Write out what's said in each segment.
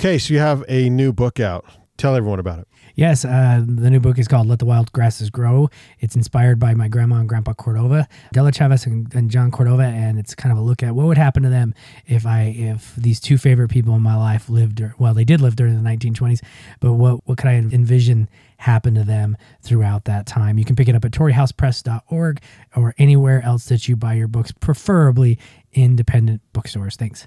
Okay, so you have a new book out. Tell everyone about it. Yes, uh, the new book is called Let the Wild Grasses Grow. It's inspired by my grandma and grandpa Cordova, Della Chavez and, and John Cordova, and it's kind of a look at what would happen to them if I if these two favorite people in my life lived, or, well, they did live during the 1920s, but what what could I envision happen to them throughout that time? You can pick it up at TorreyHousePress.org or anywhere else that you buy your books, preferably independent bookstores. Thanks.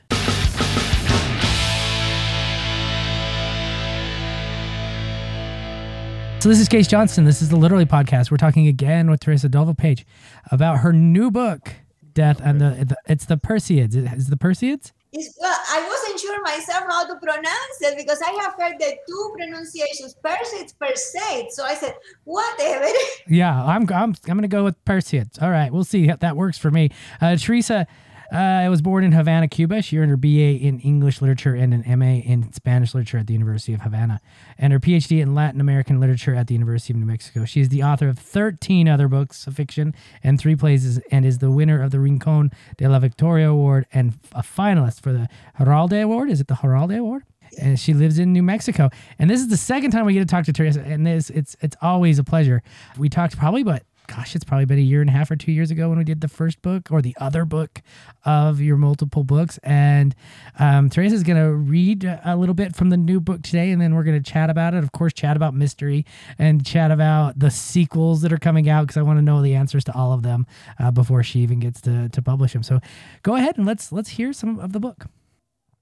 So this is Case Johnston. This is the Literally Podcast. We're talking again with Teresa Dovalpage about her new book, Death and the, the it's the Perseids. Is the Perseids? It's, well, I wasn't sure myself how to pronounce it because I have heard the two pronunciations, Perseids, Perseids. So I said, whatever. Yeah, I'm I'm I'm gonna go with Perseids. All right, we'll see if that works for me. Uh, Teresa Uh, I was born in Havana, Cuba. She earned her BA in English literature and an MA in Spanish literature at the University of Havana, and her PhD in Latin American literature at the University of New Mexico. She is the author of 13 other books of fiction and three plays, and is the winner of the Rincon de la Victoria Award and a finalist for the Herralde Award. Is it the Herralde Award? and she lives in New Mexico. And this is the second time we get to talk to Teresa, and this it's it's always a pleasure. We talked probably about gosh, it's probably been a year and a half or two years ago when we did the first book or the other book of your multiple books. And um, Teresa is going to read a little bit from the new book today, and then we're going to chat about it. Of course, chat about mystery and chat about the sequels that are coming out because I want to know the answers to all of them uh, before she even gets to, to publish them. So go ahead and let's let's hear some of the book.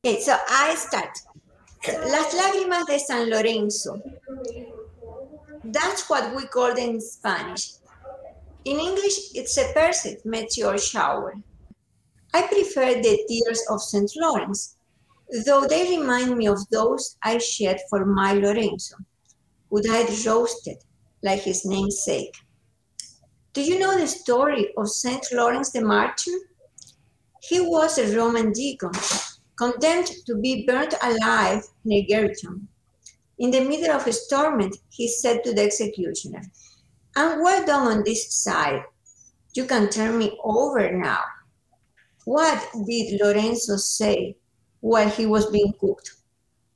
Okay, so I start. Las lágrimas de San Lorenzo. That's what we call them in Spanish. In English, it's a Perseid meteor shower. I prefer the tears of St. Lawrence, though they remind me of those I shed for my Lorenzo, who died roasted like his namesake. Do you know the story of St. Lawrence the Martyr? He was a Roman deacon, condemned to be burnt alive in a. In the middle of his torment, he said to the executioner, I'm well done on this side. You can turn me over now. What did Lorenzo say while he was being cooked?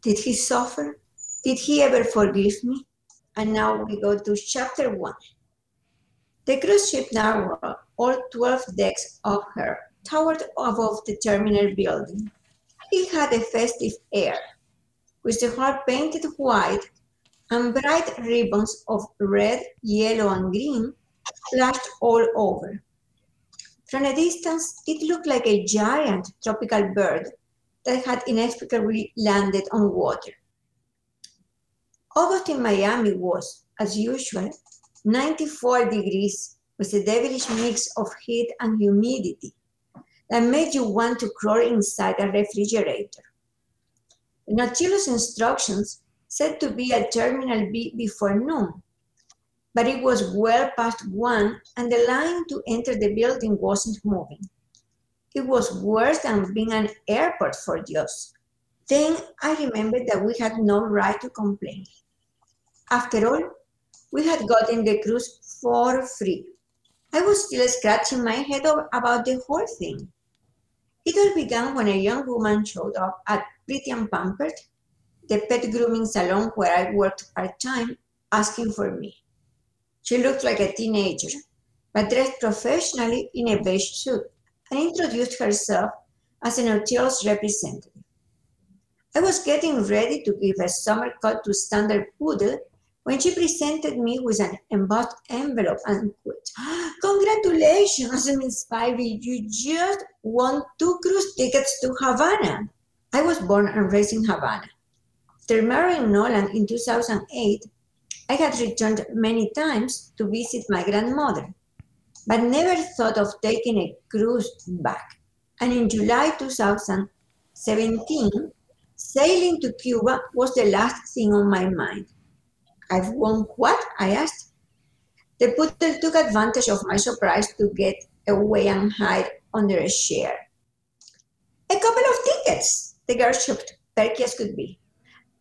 Did he suffer? Did he ever forgive me? And now we go to chapter one. The cruise ship Narwhal, all 12 decks of her, towered above the terminal building. It had a festive air, with the hull painted white and bright ribbons of red, yellow, and green flashed all over. From a distance, it looked like a giant tropical bird that had inexplicably landed on water. August in Miami was, as usual, 94 degrees with a devilish mix of heat and humidity that made you want to crawl inside a refrigerator. The Nautilus instructions said to be at Terminal B before noon, but it was well past one and the line to enter the building wasn't moving. It was worse than being an airport for Dios. Then I remembered that we had no right to complain. After all, we had gotten the cruise for free. I was still scratching my head about the whole thing. It all began when a young woman showed up at Pretty and Pampered the pet grooming salon where I worked part time, asking for me. She looked like a teenager, but dressed professionally in a beige suit, and introduced herself as an Nautilus representative. I was getting ready to give a summer cut to Standard Poodle when she presented me with an embossed envelope and quit. Congratulations, Miss Spivey, you just won two cruise tickets to Havana. I was born and raised in Havana. After marrying Nolan in 2008, I had returned many times to visit my grandmother, but never thought of taking a cruise back. And in July 2017, sailing to Cuba was the last thing on my mind. I've won what? I asked. The poodle took advantage of my surprise to get away and hide under a chair. A couple of tickets, the girl shrugged, perky as could be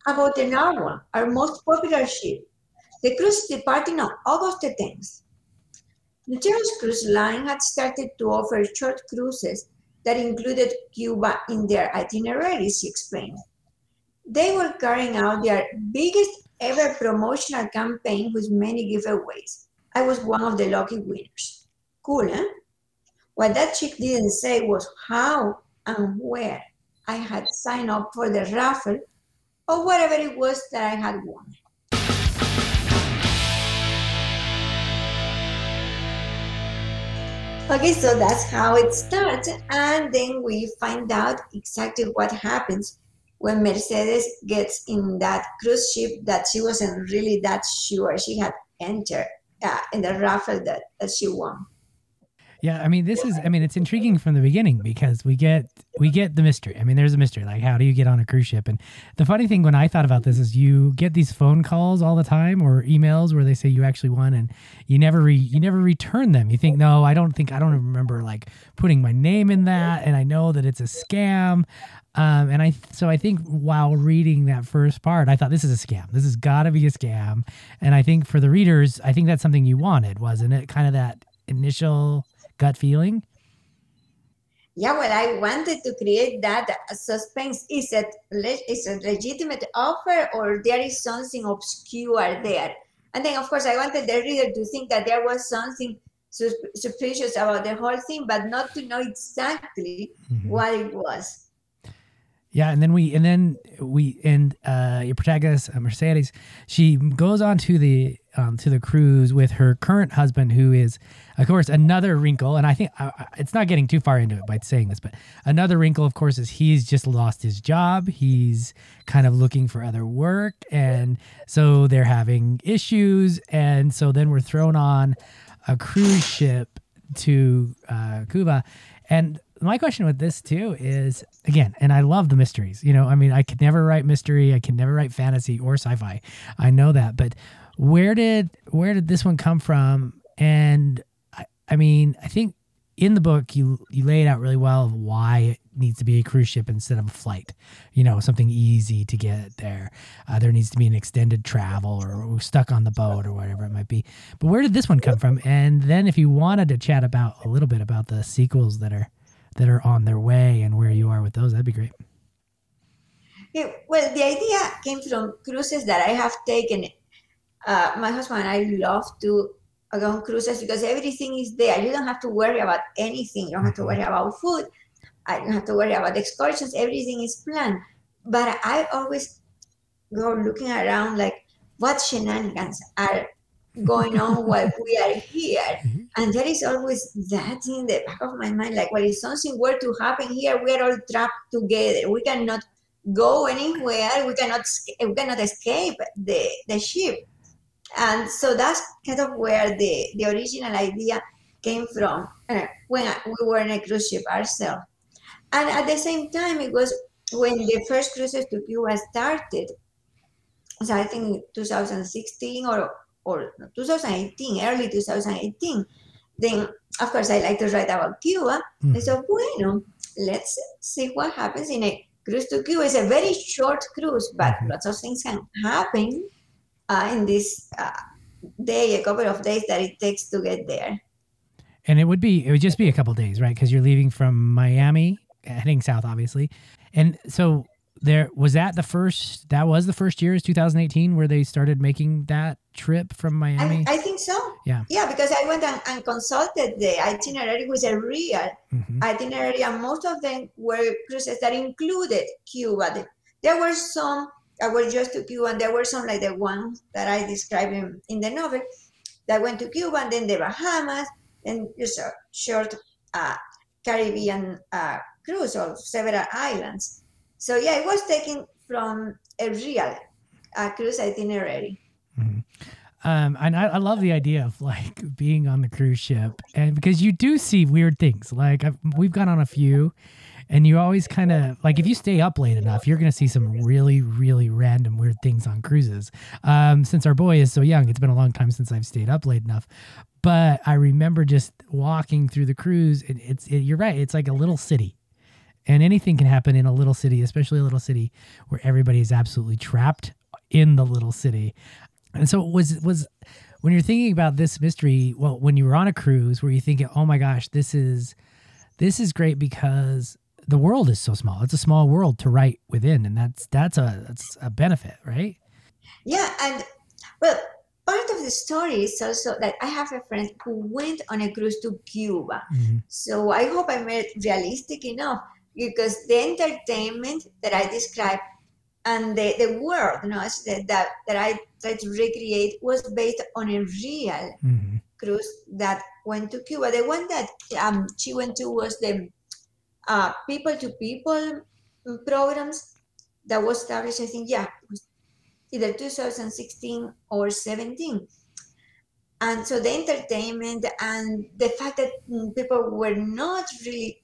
about the Narwhal, our most popular ship. The cruise departing on August 10th. Nautilus Cruise Line had started to offer short cruises that included Cuba in their itineraries, she explained. they were carrying out their biggest ever promotional campaign with many giveaways. I was one of the lucky winners. Cool, huh? What that chick didn't say was how and where I had signed up for the raffle or whatever it was that I had won. Okay, so that's how it starts. And then we find out exactly what happens when Mercedes gets in that cruise ship that she wasn't really that sure she had entered uh, in the raffle that, that she won. Yeah, I mean, this is, I mean, it's intriguing from the beginning because we get, we get the mystery. I mean, there's a mystery. Like, how do you get on a cruise ship? And the funny thing when I thought about this is you get these phone calls all the time or emails where they say you actually won and you never, re, you never return them. You think, no, I don't think, I don't remember like putting my name in that. And I know that it's a scam. Um, and I, so I think while reading that first part, I thought this is a scam. This has got to be a scam. And I think for the readers, I think that's something you wanted, wasn't it? Kind of that initial gut feeling? Yeah, well, I wanted to create that suspense. Is it is a legitimate offer or there is something obscure there? And then, of course, I wanted the reader to think that there was something suspicious about the whole thing, but not to know exactly mm-hmm. what it was. Yeah, and then we and then we and uh, your protagonist uh, Mercedes, she goes on to the um, to the cruise with her current husband, who is, of course, another wrinkle. And I think uh, it's not getting too far into it by saying this, but another wrinkle, of course, is he's just lost his job. He's kind of looking for other work, and so they're having issues. And so then we're thrown on a cruise ship to uh, Cuba, and my question with this too is again, and I love the mysteries. You know, I mean, I could never write mystery, I can never write fantasy or sci-fi. I know that, but where did where did this one come from? And I, I mean, I think in the book you you lay it out really well of why it needs to be a cruise ship instead of a flight. You know, something easy to get there. Uh, there needs to be an extended travel or stuck on the boat or whatever it might be. But where did this one come from? And then if you wanted to chat about a little bit about the sequels that are that are on their way and where you are with those, that'd be great. Yeah, well, the idea came from cruises that I have taken. Uh, my husband and I love to go on cruises because everything is there. You don't have to worry about anything. You don't have to worry about food. I don't have to worry about excursions. Everything is planned. But I always go looking around like what shenanigans are going on while we are here. Mm-hmm. And there is always that in the back of my mind, like, well, if something were to happen here, we are all trapped together. We cannot go anywhere. We cannot we cannot escape the, the ship. And so that's kind of where the, the original idea came from uh, when we were in a cruise ship ourselves. And at the same time, it was when the first cruises to Cuba started. So I think 2016 or or 2018, early 2018. Then, of course, I like to write about Cuba. Mm. So, bueno, let's see what happens in a cruise to Cuba. It's a very short cruise, but mm-hmm. lots of things can happen uh, in this uh, day, a couple of days that it takes to get there. And it would be, it would just be a couple of days, right? Because you're leaving from Miami, heading south, obviously. And so there was that the first that was the first year is 2018 where they started making that trip from Miami. I, I think so. Yeah. Yeah, because I went and, and consulted the itinerary was a real mm-hmm. itinerary, and most of them were cruises that included Cuba. There were some that was just to Cuba, and there were some like the ones that I described in, in the novel that went to Cuba, and then the Bahamas, and just a short uh, Caribbean uh, cruise of several islands. So yeah, it was taken from a real uh, cruise itinerary. Mm-hmm. Um, and I, I, love the idea of like being on the cruise ship, and because you do see weird things. Like I've, we've gone on a few, and you always kind of like if you stay up late enough, you're gonna see some really, really random weird things on cruises. Um, since our boy is so young, it's been a long time since I've stayed up late enough. But I remember just walking through the cruise, and it's it, you're right, it's like a little city and anything can happen in a little city, especially a little city where everybody is absolutely trapped in the little city. And so was was when you're thinking about this mystery, well, when you were on a cruise, were you thinking, "Oh my gosh, this is this is great because the world is so small. It's a small world to write within, and that's that's a that's a benefit, right? Yeah, and well, part of the story is also that I have a friend who went on a cruise to Cuba. Mhm. So I hope I made it realistic enough because the entertainment that I described and the, the world you know, that, that, that I tried to recreate was based on a real Mhm. cruise that went to Cuba. The one that um, she went to was the uh, people to people programs that was established, I think, yeah, either 2016 or 17. And so the entertainment and the fact that mm, people were not really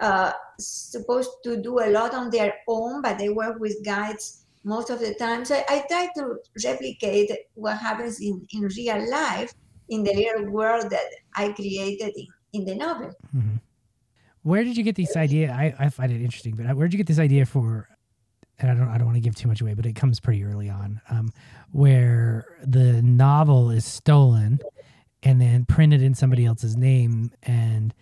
uh, supposed to do a lot on their own, but they work with guides most of the time. So I, I try to replicate what happens in, in real life in the real world that I created in, in the novel. Mhm. Where did you get this idea? I, I find it interesting, but where did you get this idea for? And I don't I don't want to give too much away, but it comes pretty early on, um, where the novel is stolen and then printed in somebody else's name, and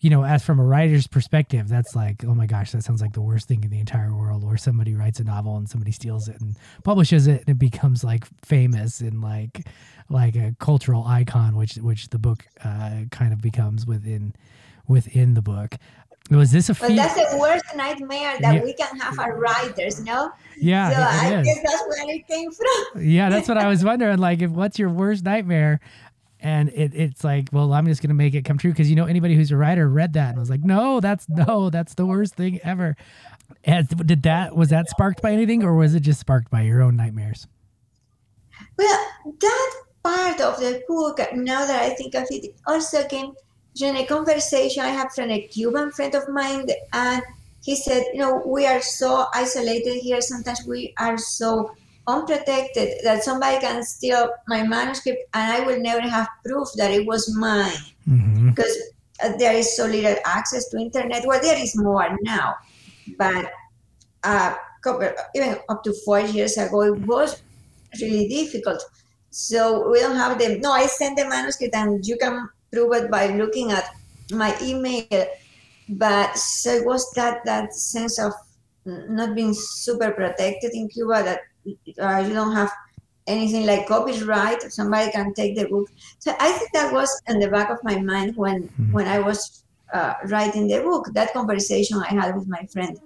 you know, as from a writer's perspective, that's like, oh my gosh, that sounds like the worst thing in the entire world. Or somebody writes a novel and somebody steals it and publishes it, and it becomes like famous and like like a cultural icon, which which the book uh, kind of becomes within within the book. Was this a Well, that's the worst nightmare that Yeah. we can have as writers, no? yeah, so I it guess that's where it came from. Yeah, that's what I was wondering. Like, if what's your worst nightmare? And it, it's like, well, I'm just gonna make it come true because you know anybody who's a writer read that and was like, no, that's no, that's the worst thing ever. And did that was that sparked by anything, or was it just sparked by your own nightmares? Well, that part of the book, now that I think of it, also came during a conversation I had from a Cuban friend of mine, and he said, you know, we are so isolated here. Sometimes we are so unprotected that somebody can steal my manuscript, and I will never have proof that it was mine Mm-hmm. because uh, there is so little access to internet. Well, there is more now, but uh, couple, even up to four years ago, it was really difficult. So we don't have them. No, I sent the manuscript, and you can prove it by looking at my email. But so it was that that sense of not being super protected in Cuba that uh, you don't have anything like copyright. Somebody can take the book. So I think that was in the back of my mind when Mhm. when I was uh, writing the book. That conversation I had with my friend,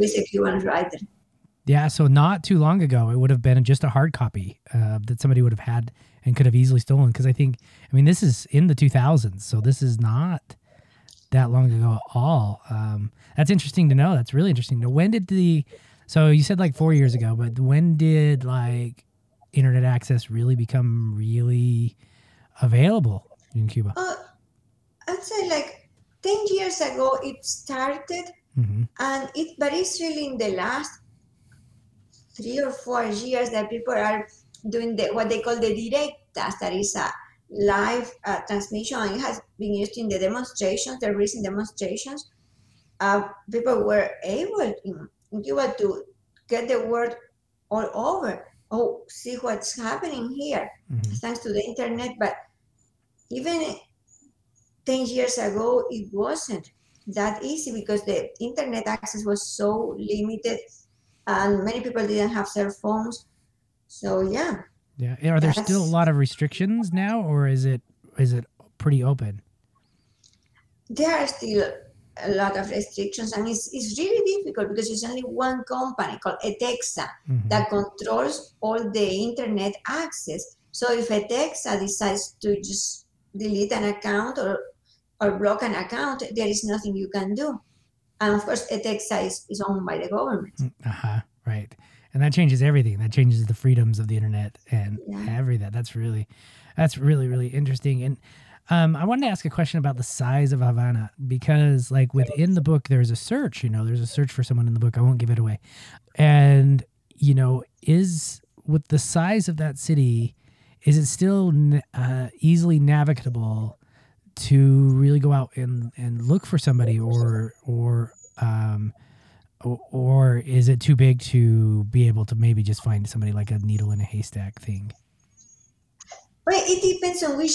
is a Cuban writer. Yeah, so not too long ago, it would have been just a hard copy uh, that somebody would have had and could have easily stolen. Because I think, I mean, this is in the 2000s, so this is not that long ago at all. Um, that's interesting to know. That's really interesting to know. When did the, so you said like four years ago, but when did like internet access really become really available in Cuba? Uh, I'd say like ten years ago it started, hmm and it but it's really in the last three or four years that people are doing the what they call the directas. That is a live uh, transmission. and It has been used in the demonstrations, the recent demonstrations. Uh, people were able in, in Cuba to get the word all over. Oh, see what's happening here hmm thanks to the internet. But even 10 years ago, it wasn't that easy because the internet access was so limited and many people didn't have cell phones. So, yeah. Yeah. Are there still a lot of restrictions now, or is it is it pretty open? there are still a lot of restrictions and it's, it's really difficult because it's only one company called ETECSA Mhm. that controls all the internet access. So if ETECSA decides to just delete an account or, or block an account, there is nothing you can do. And of course, ETECSA is, is owned by the government. Uh-huh. Right. And that changes everything. That changes the freedoms of the internet and Yeah. everything. That's really that's really, really interesting. And um, I wanted to ask a question about the size of Havana because like within the book there's a search, you know, there's a search for someone in the book. I won't give it away. And, you know, is with the size of that city, is it still uh, easily navigable to really go out and, and look for somebody or or um, or, is it too big to be able to maybe just find somebody like a needle in a haystack thing? Well, it depends on which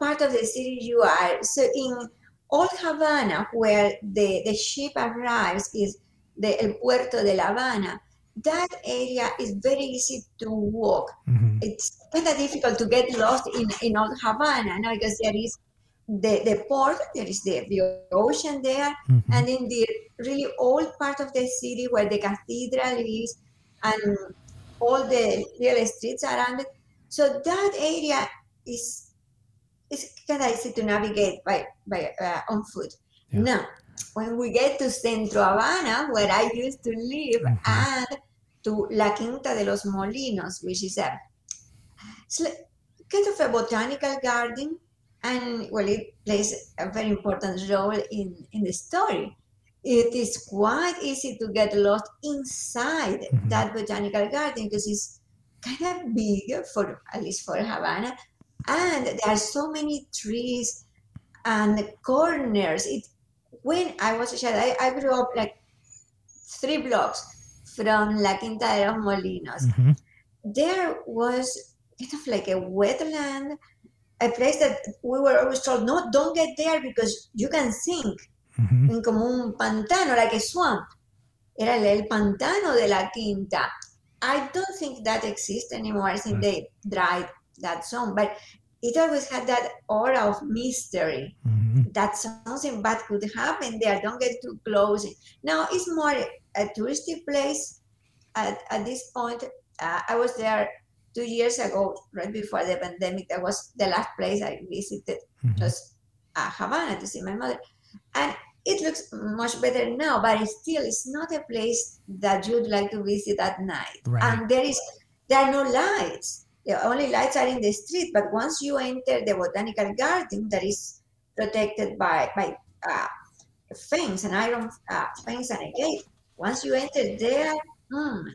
part of the city you are. So in Old Havana, where the, the ship arrives, is the El Puerto de La Habana. That area is very easy to walk. Mhm. It's kind of difficult to get lost in, in Old Havana, no, because there is the, the port, there is the, the ocean there, Mhm. and in the really old part of the city where the cathedral is and all the real streets around it. So that area is is kind of easy to navigate by by uh, on foot. Yeah. Now, when we get to Centro Habana, where I used to live, Mhm. and to La Quinta de los Molinos, which is a kind of a botanical garden, and well, it plays a very important role in in the story. It is quite easy to get lost inside Mhm. that botanical garden because it's kind of big for at least for Havana, and there are so many trees and corners. It when I was a child, I, I grew up like three blocks from La Quinta de los Molinos. Mhm. There was kind of like a wetland, a place that we were always told, no, don't get there because you can sink Mhm. en como un pantano, like a swamp. Era el, pantano de la Quinta. I don't think that exists anymore. I think Mm. they dried that zone, but it always had that aura of mystery Mhm. that something bad could happen there. Don't get too close. Now it's more a touristy place. At, at this point, uh, I was there two years ago, right before the pandemic. That was the last place I visited Mhm. was uh, Havana to see my mother. And it looks much better now, but it still it's not a place that you'd like to visit at night. Right. And there is there are no lights. The only lights are in the street. But once you enter the botanical garden, that is protected by by uh, a fence, an iron uh, fence, and a gate. Once you enter there, hmm,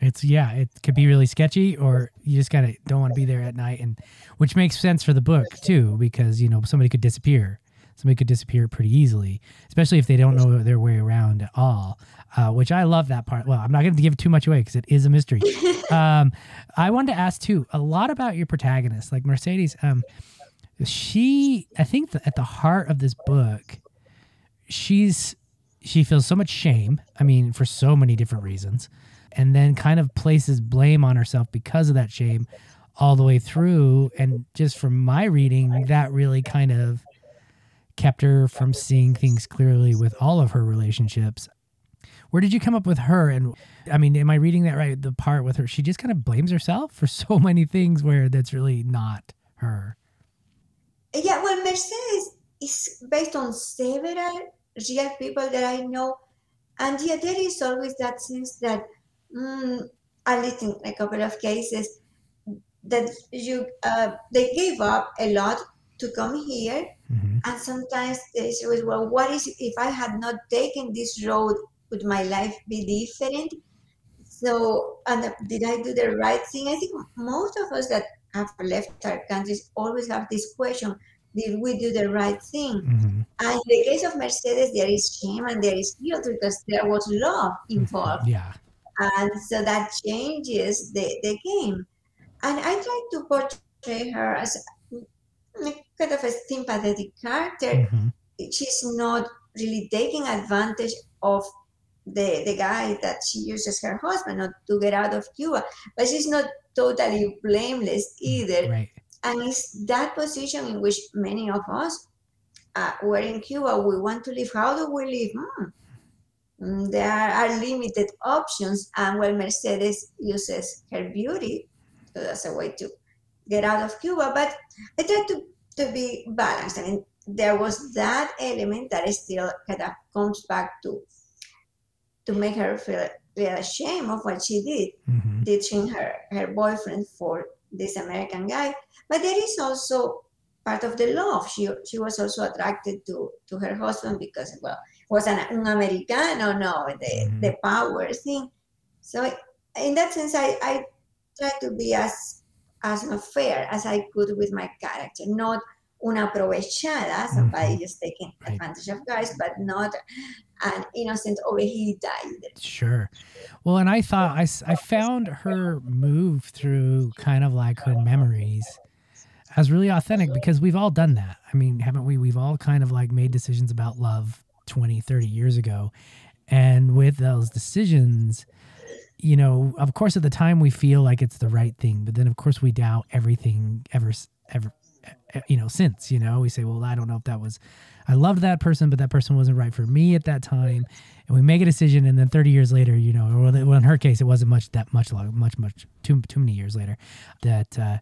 It's yeah, it could be really sketchy, or you just gotta don't want to be there at night, and which makes sense for the book too, because you know somebody could disappear. Somebody could disappear pretty easily, especially if they don't know their way around at all. Uh, which I love that part. Well, I'm not going to give too much away because it is a mystery. um, I wanted to ask too a lot about your protagonist, like Mercedes. Um, she, I think, at the heart of this book, she's she feels so much shame. I mean, for so many different reasons and then kind of places blame on herself because of that shame all the way through. And just from my reading, that really kind of kept her from seeing things clearly with all of her relationships. Where did you come up with her? And I mean, am I reading that right? The part with her, she just kind of blames herself for so many things where that's really not her. Yeah, well, Mercedes is based on several real people that I know, and yeah, there is always that sense that, mm, at least in a couple of cases, that you uh, they gave up a lot to come here, hmm and sometimes they say, well, what is if I had not taken this road? Would my life be different? So, and uh, did I do the right thing? I think most of us that have left our countries always have this question did we do the right thing? hmm And in the case of Mercedes, there is shame and there is guilt because there was love involved. Yeah. And so that changes the, the game. And I try to portray her as a, kind of a sympathetic character. hmm She's not really taking advantage of the, the guy that she uses her husband not to get out of Cuba, but she's not totally blameless either. Right. And it's that position in which many of us uh, were in Cuba. We want to live. How do we live? Hmm. Mm, There are limited options, and well, Mercedes uses her beauty so as a way to get out of Cuba. But I try to, to be balanced. I mean, there was that element that still kind of comes back to to make her feel, feel ashamed of what she did hmm ditching her, her boyfriend for this American guy. But there is also part of the love. She she was also attracted to to her husband because well was an un Americano, no, the Mhm. the power thing. So in that sense, I I try to be as as fair as I could with my character, not una aprovechada, somebody Mhm. just taking Right. advantage of guys, but not an innocent ovejita either. Sure. Well, and I thought I, I found her move through kind of like her memories as really authentic because we've all done that. I mean, haven't we? We've all kind of like made decisions about love 20, 30 years ago. And with those decisions, you know, of course, at the time we feel like it's the right thing, but then of course we doubt everything ever, ever, you know, since, you know, we say, well, I don't know if that was, I loved that person, but that person wasn't right for me at that time. And we make a decision. And then 30 years later, you know, or well, in her case, it wasn't much that much, long, much, much, too, too many years later that, uh,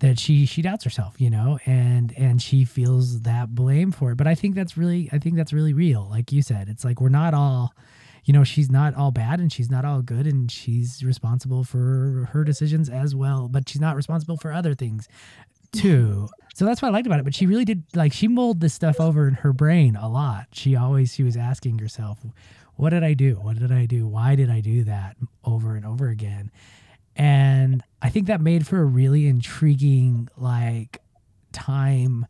that she she doubts herself you know and and she feels that blame for it. But i think that's really i think that's really real like you said. It's like we're not all you know she's not all bad and she's not all good and she's responsible for her decisions as well but she's not responsible for other things too. So that's what i liked about it. But she really did like she mulled this stuff over in her brain a lot. She always she was asking herself what did i do? What did i do? Why did i do that? over and over again and I think that made for a really intriguing like time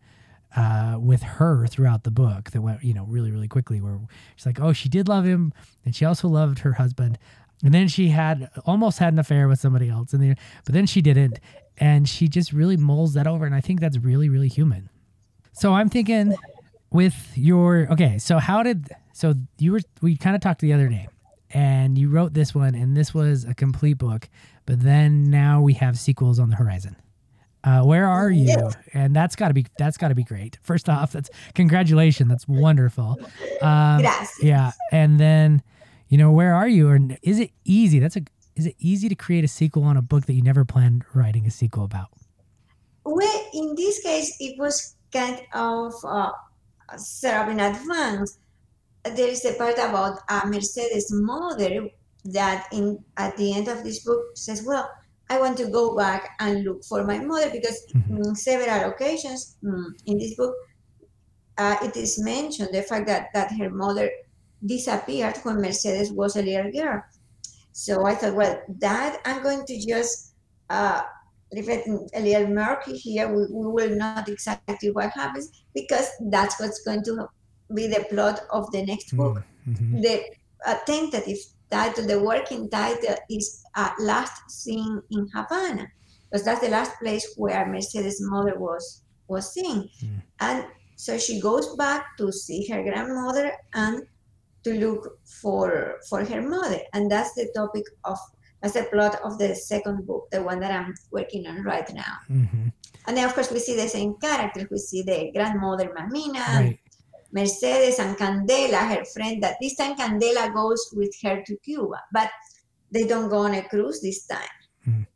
uh, with her throughout the book that went you know really really quickly where she's like oh she did love him and she also loved her husband. And then she had almost had an affair with somebody else and then but then she didn't. And she just really mulls that over and I think that's really really human. So I'm thinking with your okay so how did so you were we kind of talked the other day and you wrote this one and this was a complete book but then now we have sequels on the horizon uh, where are you Yes. and that's got to be that's got to be great first off that's congratulations that's wonderful um, Gracias. yeah and then you know where are you and is it easy that's a is it easy to create a sequel on a book that you never planned writing a sequel about Well, in this case, it was kind of uh, set up in advance. There is a part about uh, Mercedes' mother that, in at the end of this book, says, "Well, I want to go back and look for my mother because Mhm. in several occasions mm, in this book, uh, it is mentioned the fact that that her mother disappeared when Mercedes was a little girl. So I thought, well, that I'm going to just uh, leave it a little murky here. We, we will not exactly what happens because that's what's going to be the plot of the next book. Mhm. The uh, tentative title, the working title is uh, Last Scene in Havana, because that's the last place where Mercedes' mother was was seen. Mm. And so she goes back to see her grandmother and to look for for her mother. And that's the topic of that's the plot of the second book, the one that I'm working on right now. Mhm. And then of course we see the same characters. We see the grandmother Mamina, right Mercedes and Candela, her friend, that this time Candela goes with her to Cuba, but they don't go on a cruise this time.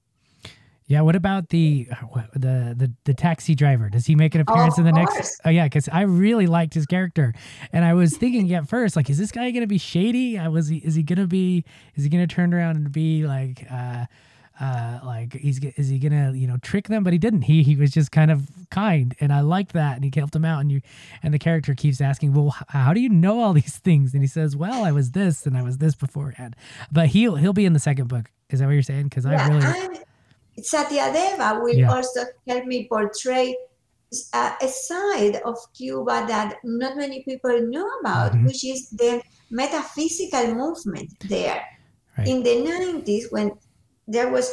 Yeah. What about the what- the the the taxi driver? Does he make an appearance Of in the course. next? Oh yeah, because I really liked his character, and I was thinking at first, like, is this guy gonna be shady? I was. He, is he gonna be? Is he gonna turn around and be like? uh uh like he's is he gonna you know trick them but he didn't he he was just kind of kind and i liked that and he helped him out and you and the character keeps asking well how do you know all these things and he says well i was this and i was this beforehand but he'll he'll be in the second book is that what you're saying because i really and Satya Deva will Yeah. also help me portray a, a side of Cuba that not many people know about, Mhm. which is the metaphysical movement there. Right. In the 90s, when there was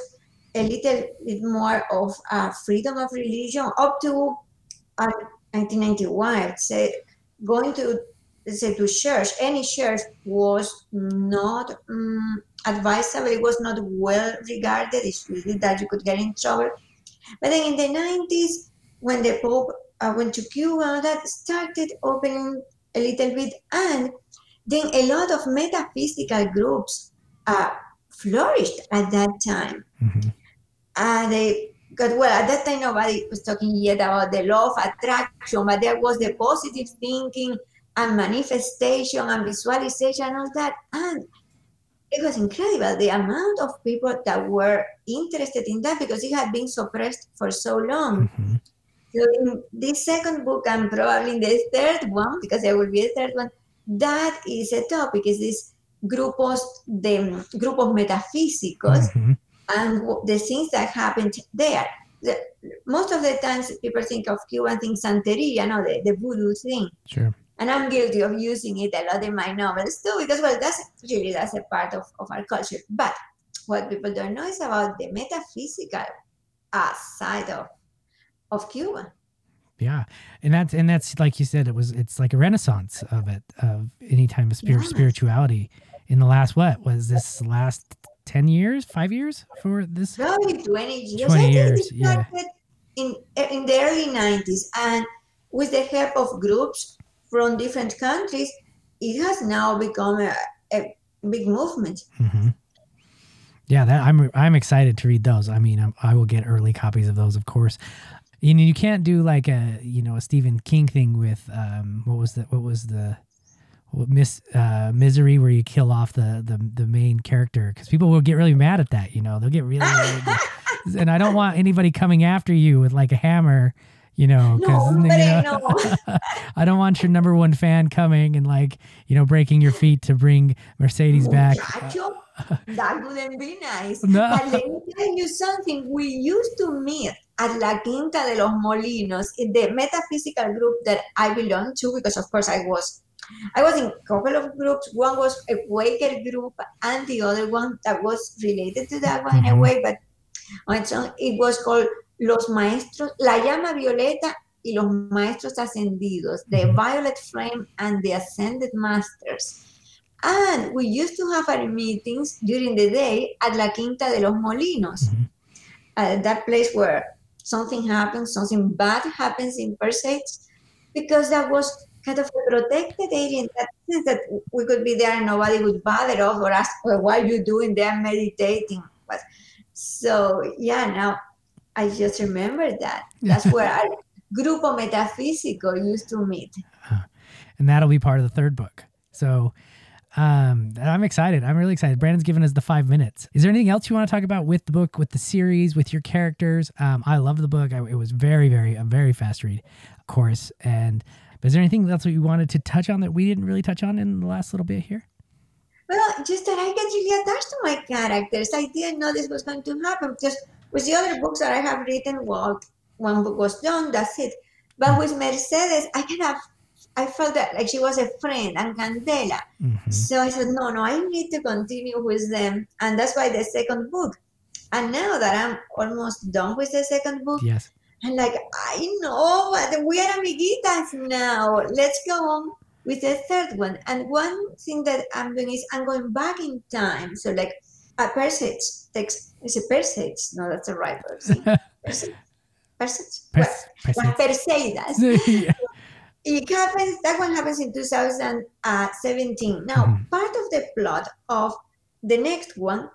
a little bit more of uh, freedom of religion, up to uh, 1991, I'd say, going to say to church, any church was not um, advisable. It was not well regarded. It's really that you could get in trouble. But then in the 90s, when the Pope uh, went to Cuba, that started opening a little bit, and then a lot of metaphysical groups uh, flourished at that time. Mhm. And they got well at that time nobody was talking yet about the law of attraction, but there was the positive thinking and manifestation and visualization and all that. And it was incredible the amount of people that were interested in that because it had been suppressed for so long. Mhm. So in this second book and probably in the third one, because there will be a third one, that is a topic, is this grupos, the group of metaphysicos Mhm. and the things that happened there. The, most of the times people think of Cuban think Santeria, no, the, the voodoo thing. Sure. And I'm guilty of using it a lot in my novels too, because well, that's really that's a part of, of our culture. But what people don't know is about the metaphysical uh, side of of Cuba. Yeah, and that's and that's like you said, it was it's like a renaissance of it of any time of spir- Yes. spirituality in the last what was this last ten years, five years for this? Probably 20 years. 20 years, it yeah. in, in the early 90s. And with the help of groups from different countries, it has now become a, a big movement. Mm-hmm. Yeah, that I'm I'm excited to read those. I mean, I'm, I will get early copies of those, of course. You know, you can't do like a you know a Stephen King thing with um what was the what was the miss uh misery where you kill off the the the main character because people will get really mad at that. You know, they'll get really, really and I don't want anybody coming after you with like a hammer. You know, because No, I know. I don't want your number one fan coming and like you know breaking your feet to bring Mercedes back. That wouldn't be nice. No. But let me tell you something. We used to meet at La Quinta de los Molinos in the metaphysical group that I belong to because, of course, I was. I was in a couple of groups. One was a Quaker group, and the other one that was related to that one in a way, but on its own, it was called Los Maestros, La Llama Violeta y los Maestros Ascendidos, the Mhm. Violet Flame and the Ascended Masters. And we used to have our meetings during the day at La Quinta de los Molinos, Mhm. uh, that place where something happens, something bad happens in Perseids, because that was kind of a protected area in that sense that we could be there and nobody would bother us or ask, well, what are you doing there meditating? But so, yeah, now I just remember that. That's where our Grupo Metafísico used to meet. and that'll be part of the third book. So um, I'm excited. I'm really excited. Brandon's given us the five minutes. Is there anything else you want to talk about with the book, with the series, with your characters? Um, I love the book. I, it was very, very, a very fast read, of course. And is there anything else that you wanted to touch on that we didn't really touch on in the last little bit here? Well, just that I get really attached to my characters. I didn't know this was going to happen because with the other books that I have written, well, one book was done, that's it. But with Mercedes, I kind of, I felt that like she was a friend and Candela. Mhm. So I said, no, no, I need to continue with them. And that's why the second book. And now that I'm almost done with the second book, Yes. I'm like, I know, but we are amiguitas now. Let's go on with the third one. And one thing that I'm doing is I'm going back in time. So like a Persage takes, it's a Persage. No, that's the right person. Persage. Persage? Pers- Well, Perse- Perseidas. Yeah. It happens, that one happens in 2017. Now, Mhm. part of the plot of the next one,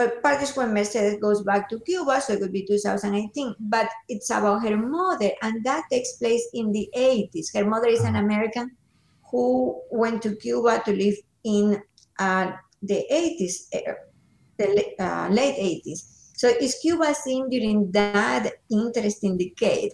well, part is when Mercedes goes back to Cuba, so it could be 2018, but it's about her mother, and that takes place in the 80s. Her mother is an American who went to Cuba to live in uh, the 80s, uh, the uh, late 80s. So is Cuba seen during that interesting decade?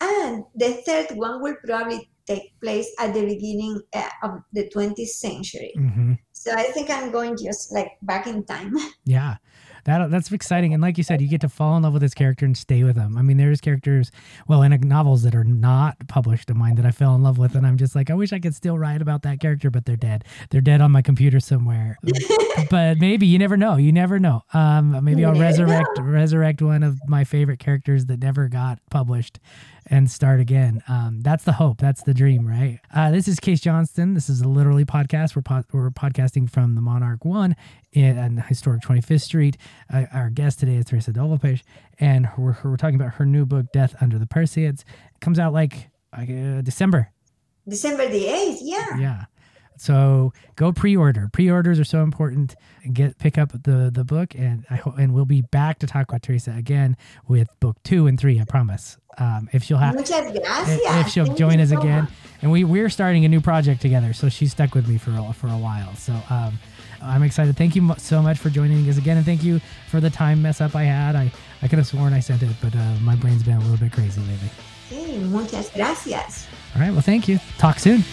And the third one will probably take place at the beginning uh, of the 20th century. Mhm. So I think I'm going just like back in time. Yeah. That, that's exciting. And like you said, you get to fall in love with this character and stay with them. I mean, there's characters, well, in novels that are not published of mine that I fell in love with. And I'm just like, I wish I could still write about that character, but they're dead. They're dead on my computer somewhere. but maybe you never know. You never know. Um, maybe I'll resurrect resurrect one of my favorite characters that never got published and start again. Um, that's the hope. That's the dream, right? Uh, this is Case Johnston. This is a literally podcast. We're pod- we're podcasting from the Monarch One in, in historic 25th Street. Uh, our guest today is Teresa Dovalpage, and we're, we're talking about her new book, Death Under the Perseids. It comes out like uh, December. December the 8th, yeah. Yeah. So go pre-order. Pre-orders are so important. Get pick up the the book, and I hope and we'll be back to talk with Teresa again with book two and three. I promise. Um, if she'll have. Gracias. If she'll Thank join us so again, much. and we we're starting a new project together, so she's stuck with me for a, for a while. So um, I'm excited. Thank you so much for joining us again, and thank you for the time mess up I had. I I could have sworn I sent it, but uh, my brain's been a little bit crazy lately. Sí, muchas gracias. All right, well, thank you. Talk soon.